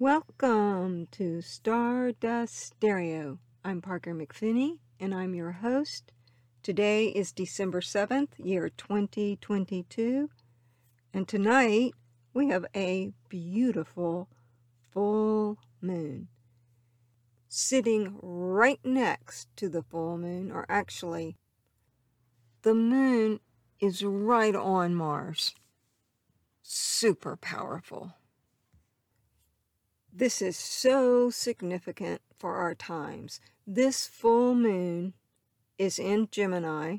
Welcome to Stardust Stereo. I'm Parker McFinney and I'm your host. Today is December 7th, year 2022, and tonight we have a beautiful full moon. Sitting right next to the full moon, or actually, the moon is right on Mars. Super powerful. This is so significant for our times. This full moon is in Gemini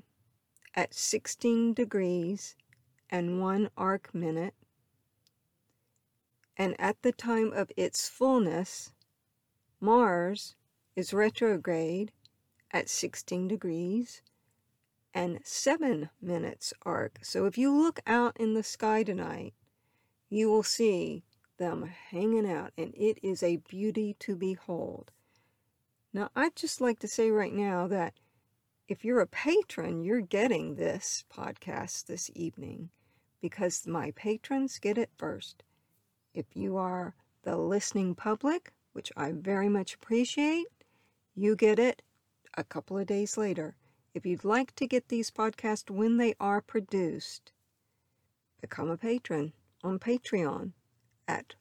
at 16 degrees and one arc minute. And at the time of its fullness, Mars is retrograde at 16 degrees and 7 minutes arc. So if you look out in the sky tonight, you will see them hanging out, and it is a beauty to behold. Now, I'd just like to say right now that if you're a patron, you're getting this podcast this evening because my patrons get it first. If you are the listening public, which I very much appreciate, you get it a couple of days later. If you'd like to get these podcasts when they are produced, become a patron on Patreon at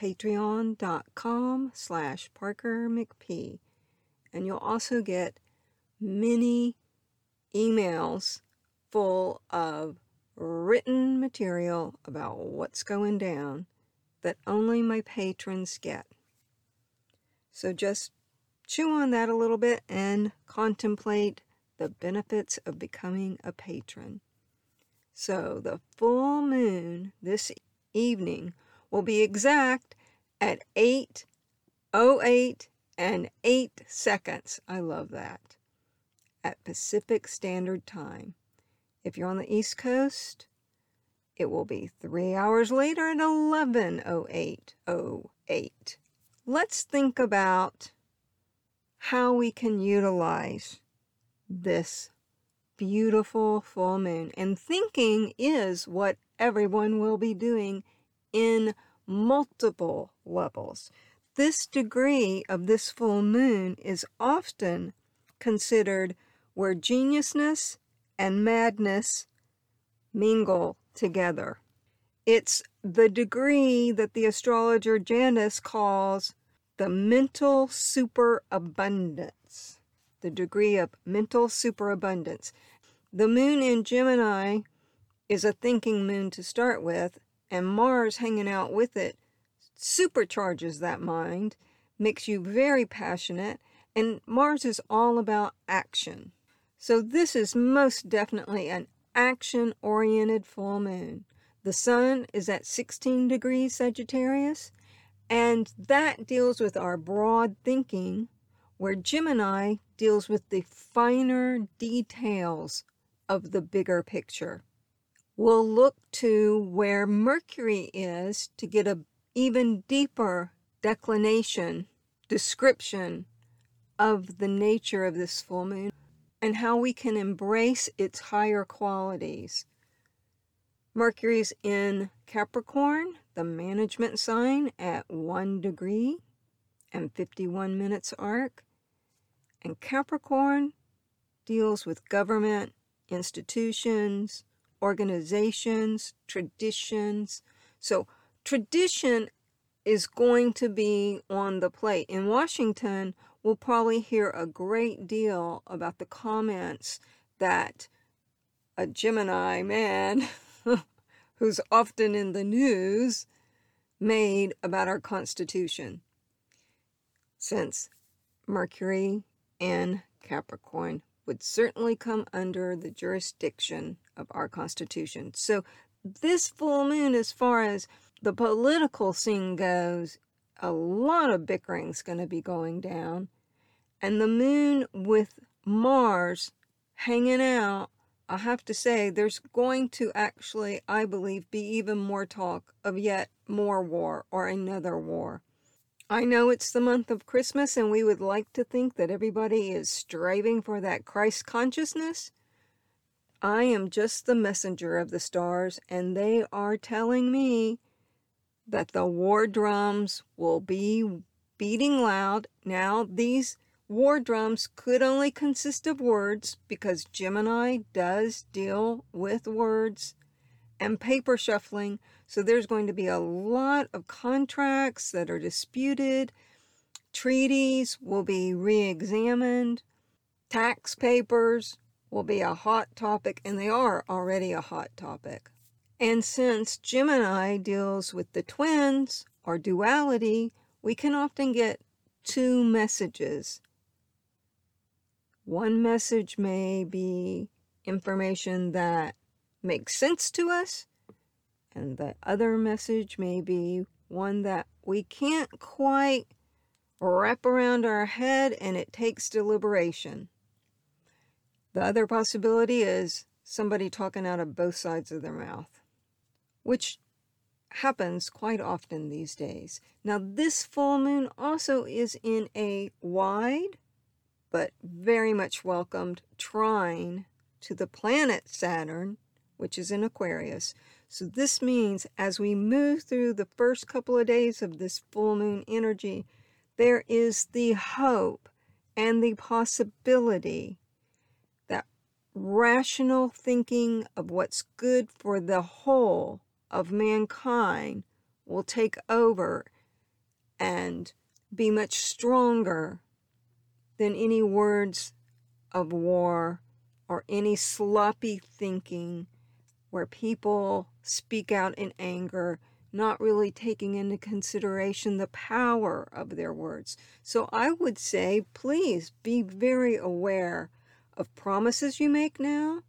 patreon.com slash Parker McP. And you'll also get many emails full of written material about what's going down that only my patrons get. So just chew on that a little bit and contemplate the benefits of becoming a patron. So the full moon this evening will be exact at 8.08 and 8 seconds. I love that. At Pacific Standard Time. If you're on the East Coast, it will be three hours later at 11.08.08. Let's think about how we can utilize this beautiful full moon. And thinking is what everyone will be doing in multiple levels. This degree of this full moon is often considered where geniusness and madness mingle together. It's the degree that the astrologer Janus calls the mental superabundance. The degree of mental superabundance. The moon in Gemini is a thinking moon to start with, and Mars hanging out with it supercharges that mind, makes you very passionate, and Mars is all about action. So, this is most definitely an action oriented full moon. The sun is at 16 degrees Sagittarius, and that deals with our broad thinking, where Gemini deals with the finer details of the bigger picture we'll look to where Mercury is to get a even deeper declination, description of the nature of this full moon and how we can embrace its higher qualities. Mercury's in Capricorn, the management sign, at 1 degree and 51 minutes arc. And Capricorn deals with government, institutions, organizations, traditions. So, tradition is going to be on the plate. In Washington, we'll probably hear a great deal about the comments that a Gemini man, who's often in the news, made about our Constitution. Since Mercury and Capricorn would certainly come under the jurisdiction of our Constitution. So, this full moon, as far as the political scene goes, a lot of bickering's going to be going down. And the moon with Mars hanging out, I have to say, there's going to actually, I believe, be even more talk of yet more war or another war. I know it's the month of Christmas, and we would like to think that everybody is striving for that Christ consciousness. I am just the messenger of the stars, and they are telling me that the war drums will be beating loud. Now, these war drums could only consist of words because Gemini does deal with words and paper shuffling. So there's going to be a lot of contracts that are disputed. Treaties will be re examined. Tax papers will be a hot topic, and they are already a hot topic. And since Gemini deals with the twins or duality, we can often get two messages. One message may be information that makes sense to us, and the other message may be one that we can't quite wrap around our head and it takes deliberation. The other possibility is somebody talking out of both sides of their mouth which happens quite often these days. Now, this full moon also is in a wide but very much welcomed trine to the planet Saturn, which is in Aquarius. So, this means as we move through the first couple of days of this full moon energy, there is the hope and the possibility that rational thinking of what's good for the whole of mankind will take over and be much stronger than any words of war or any sloppy thinking where people speak out in anger, not really taking into consideration the power of their words. So I would say, please be very aware of promises you make now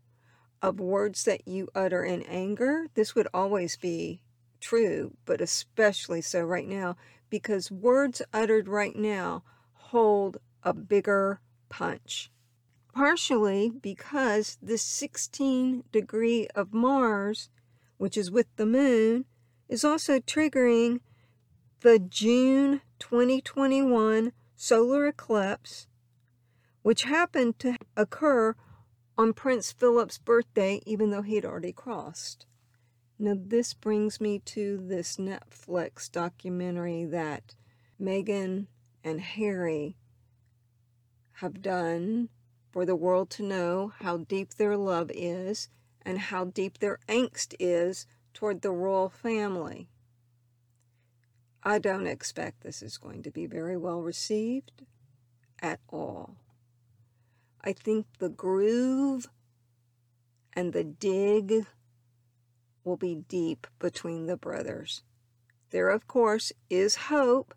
of words that you utter in anger, this would always be true, but especially so right now, because words uttered right now hold a bigger punch. Partially because the 16 degree of Mars, which is with the moon, is also triggering the June 2021 solar eclipse, which happened to occur on Prince Philip's birthday, even though he'd already crossed. Now, this brings me to this Netflix documentary that Meghan and Harry have done for the world to know how deep their love is and how deep their angst is toward the royal family. I don't expect this is going to be very well received at all. I think the groove and the dig will be deep between the brothers. There, of course, is hope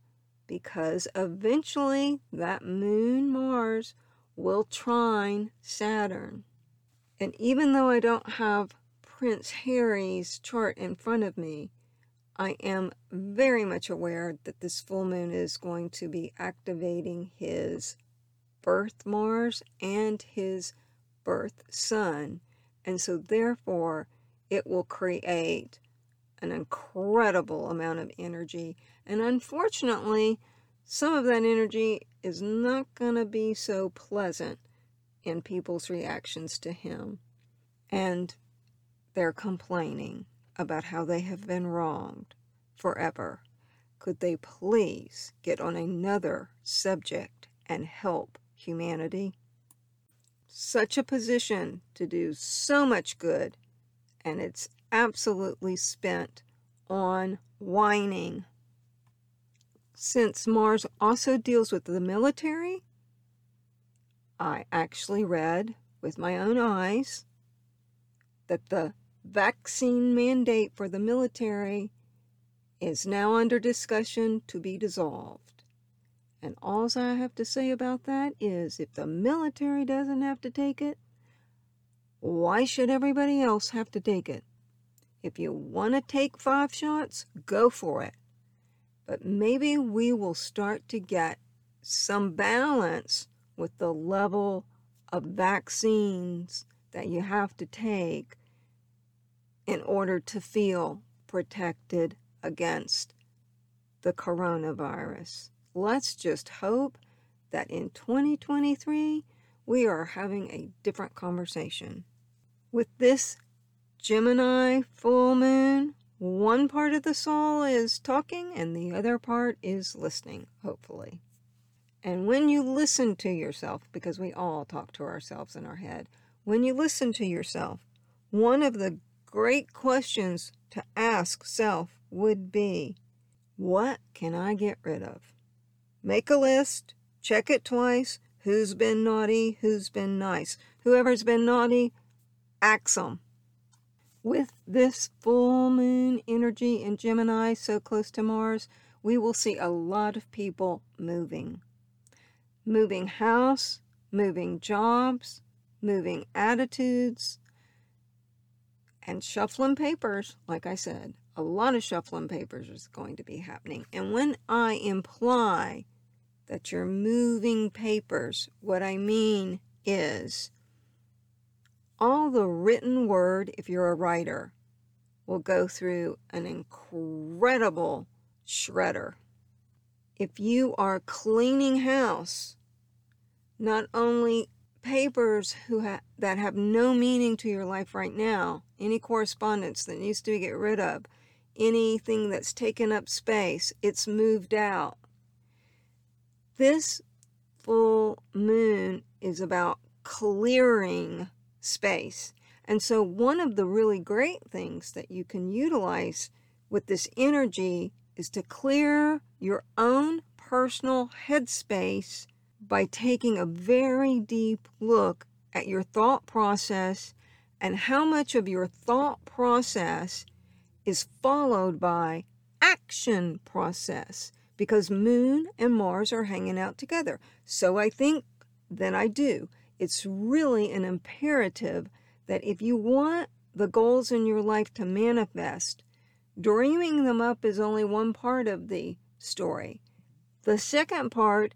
because eventually that moon Mars will trine Saturn. And even though I don't have Prince Harry's chart in front of me, I am very much aware that this full moon is going to be activating his birth Mars and his birth Sun. And so, therefore, it will create an incredible amount of energy. And unfortunately, some of that energy is not going to be so pleasant in people's reactions to him. And they're complaining about how they have been wronged forever. Could they please get on another subject and help humanity. Such a position to do so much good, and it's absolutely spent on whining. Since Mars also deals with the military, I actually read with my own eyes that the vaccine mandate for the military is now under discussion to be dissolved. And all I have to say about that is if the military doesn't have to take it, why should everybody else have to take it? If you want to take five shots, go for it. But maybe we will start to get some balance with the level of vaccines that you have to take in order to feel protected against the coronavirus let's just hope that in 2023 we are having a different conversation. With this Gemini full moon, one part of the soul is talking and the other part is listening, hopefully. And when you listen to yourself, because we all talk to ourselves in our head, when you listen to yourself, one of the great questions to ask self would be what can I get rid of? Make a list, check it twice. Who's been naughty? Who's been nice? Whoever's been naughty, axe them. With this full moon energy in Gemini so close to Mars, we will see a lot of people moving. Moving house, moving jobs, moving attitudes, and shuffling papers, like I said a lot of shuffling papers is going to be happening. And when I imply that you're moving papers, what I mean is all the written word, if you're a writer, will go through an incredible shredder. If you are cleaning house, not only papers who ha- that have no meaning to your life right now, any correspondence that needs to get rid of, anything that's taken up space, it's moved out. This full moon is about clearing space. And so, one of the really great things that you can utilize with this energy is to clear your own personal headspace by taking a very deep look at your thought process and how much of your thought process is followed by action process because moon and mars are hanging out together so i think then i do it's really an imperative that if you want the goals in your life to manifest dreaming them up is only one part of the story the second part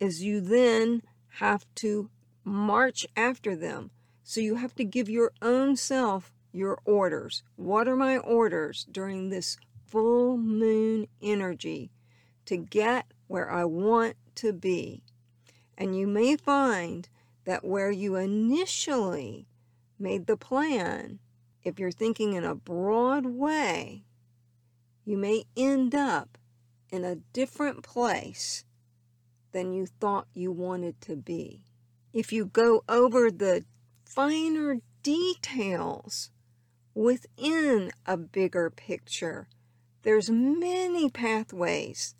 is you then have to march after them so you have to give your own self your orders. What are my orders during this full moon energy to get where I want to be? And you may find that where you initially made the plan, if you're thinking in a broad way, you may end up in a different place than you thought you wanted to be. If you go over the finer details within a bigger picture, there's many pathways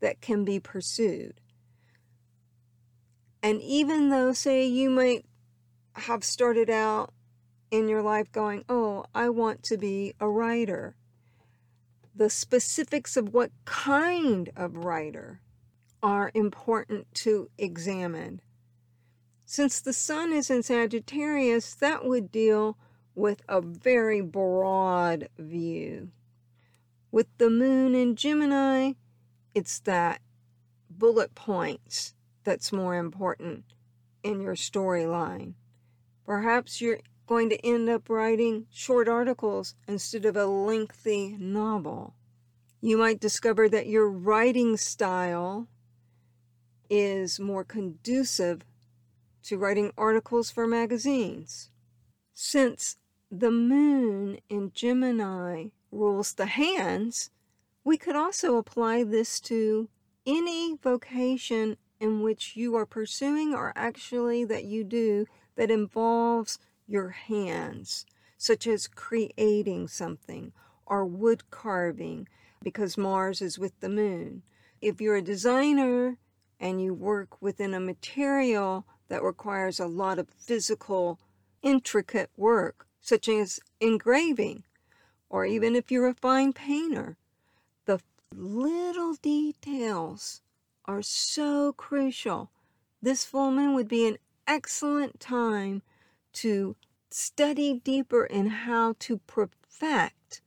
that can be pursued. And even though, say, you might have started out in your life going, Oh, I want to be a writer, the specifics of what kind of writer are important to examine. Since the sun is in Sagittarius, that would deal with a very broad view. With the moon in Gemini, it's that bullet points that's more important in your storyline. Perhaps you're going to end up writing short articles instead of a lengthy novel. You might discover that your writing style is more conducive to writing articles for magazines. Since the moon in Gemini rules the hands, we could also apply this to any vocation in which you are pursuing or actually that you do that involves your hands, such as creating something or wood carving, because Mars is with the moon. If you're a designer and you work within a material that requires a lot of physical, intricate work, such as engraving, or even if you're a fine painter. The little details are so crucial. This full moon would be an excellent time to study deeper in how to perfect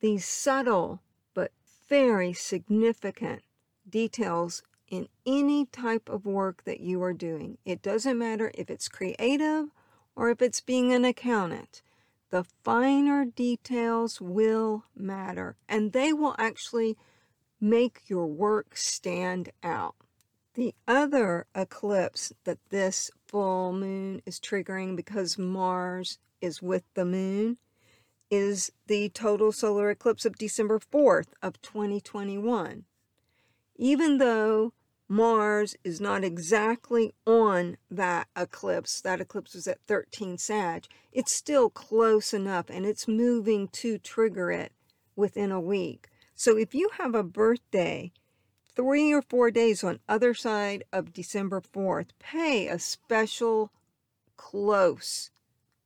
these subtle but very significant details in any type of work that you are doing. It doesn't matter if it's creative or if it's being an accountant the finer details will matter and they will actually make your work stand out. The other eclipse that this full moon is triggering because Mars is with the moon is the total solar eclipse of December 4th of 2021. Even though Mars is not exactly on that eclipse, that eclipse was at 13 Sag, it's still close enough and it's moving to trigger it within a week. So if you have a birthday three or four days on other side of December 4th, pay a special close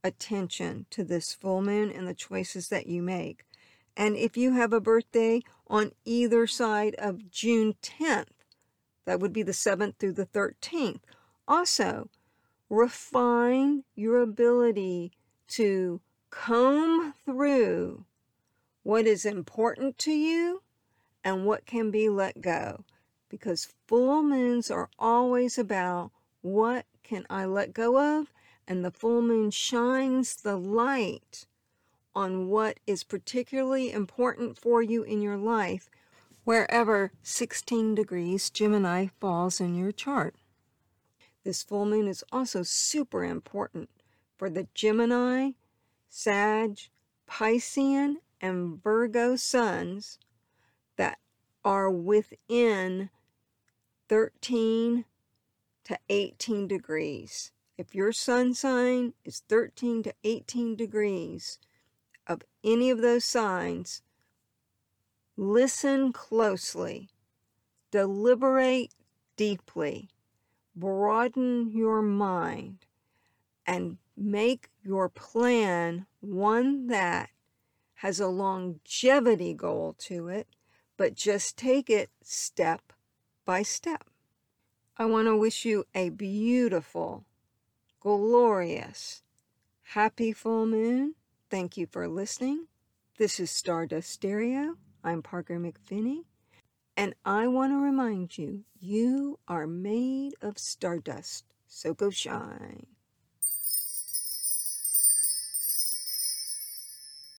attention to this full moon and the choices that you make. And if you have a birthday on either side of June 10th, that would be the 7th through the 13th, also refine your ability to comb through what is important to you and what can be let go. Because full moons are always about what can I let go of and the full moon shines the light on what is particularly important for you in your life, wherever 16 degrees Gemini falls in your chart. This full moon is also super important for the Gemini, Sag, Piscean, and Virgo suns that are within 13 to 18 degrees. If your sun sign is 13 to 18 degrees of any of those signs, listen closely, deliberate deeply, broaden your mind, and make your plan one that has a longevity goal to it, but just take it step by step. I want to wish you a beautiful glorious, happy full moon. Thank you for listening. This is Stardust Stereo. I'm Parker McPhinney, and I want to remind you you are made of stardust, so go shine.